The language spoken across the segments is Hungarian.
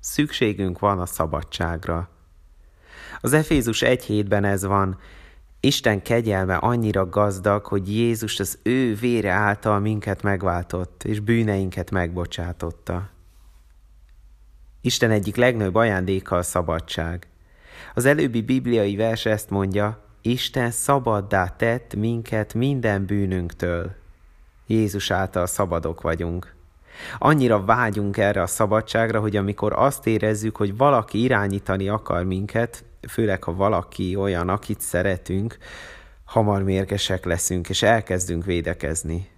szükségünk van a szabadságra. Az Efézus 1 hétben ez van, Isten kegyelme annyira gazdag, hogy Jézus az ő vére által minket megváltott, és bűneinket megbocsátotta. Isten egyik legnagyobb ajándéka a szabadság. Az előbbi bibliai vers ezt mondja, Isten szabaddá tett minket minden bűnünktől. Jézus által szabadok vagyunk. Annyira vágyunk erre a szabadságra, hogy amikor azt érezzük, hogy valaki irányítani akar minket, főleg ha valaki olyan, akit szeretünk, hamar mérgesek leszünk, és elkezdünk védekezni.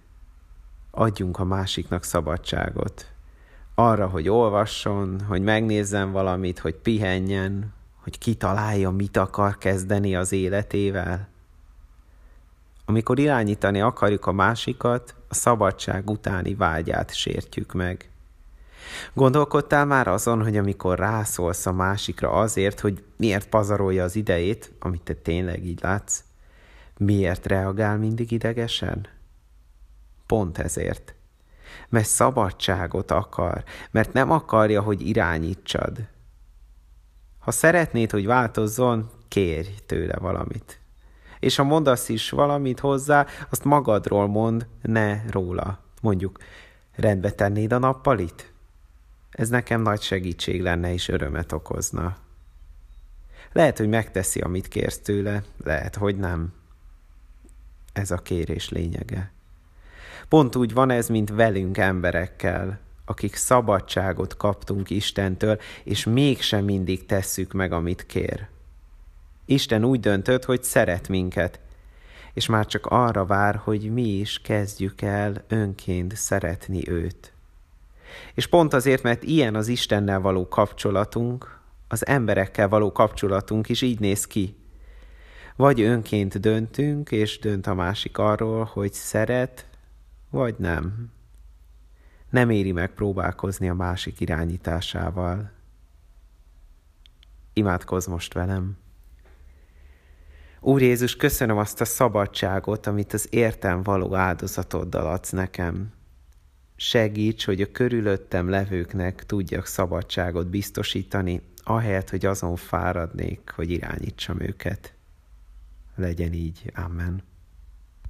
Adjunk a másiknak szabadságot. Arra, hogy olvasson, hogy megnézzen valamit, hogy pihenjen, hogy kitalálja, mit akar kezdeni az életével. Amikor irányítani akarjuk a másikat, a szabadság utáni vágyát sértjük meg. Gondolkodtál már azon, hogy amikor rászólsz a másikra azért, hogy miért pazarolja az idejét, amit te tényleg így látsz, miért reagál mindig idegesen? Pont ezért. Mert szabadságot akar, mert nem akarja, hogy irányítsad. Ha szeretnéd, hogy változzon, kérj tőle valamit. És ha mondasz is valamit hozzá, azt magadról mond, ne róla. Mondjuk, rendbe tennéd a nappalit? Ez nekem nagy segítség lenne és örömet okozna. Lehet, hogy megteszi, amit kérsz tőle, lehet, hogy nem. Ez a kérés lényege. Pont úgy van ez, mint velünk emberekkel, akik szabadságot kaptunk Istentől, és mégsem mindig tesszük meg, amit kér. Isten úgy döntött, hogy szeret minket, és már csak arra vár, hogy mi is kezdjük el önként szeretni őt. És pont azért, mert ilyen az Istennel való kapcsolatunk, az emberekkel való kapcsolatunk is így néz ki. Vagy önként döntünk, és dönt a másik arról, hogy szeret, vagy nem. Nem éri meg próbálkozni a másik irányításával. Imádkozz most velem. Úr Jézus, köszönöm azt a szabadságot, amit az értem való áldozatoddal adsz nekem. Segíts, hogy a körülöttem levőknek tudjak szabadságot biztosítani, ahelyett, hogy azon fáradnék, hogy irányítsam őket. Legyen így. Amen.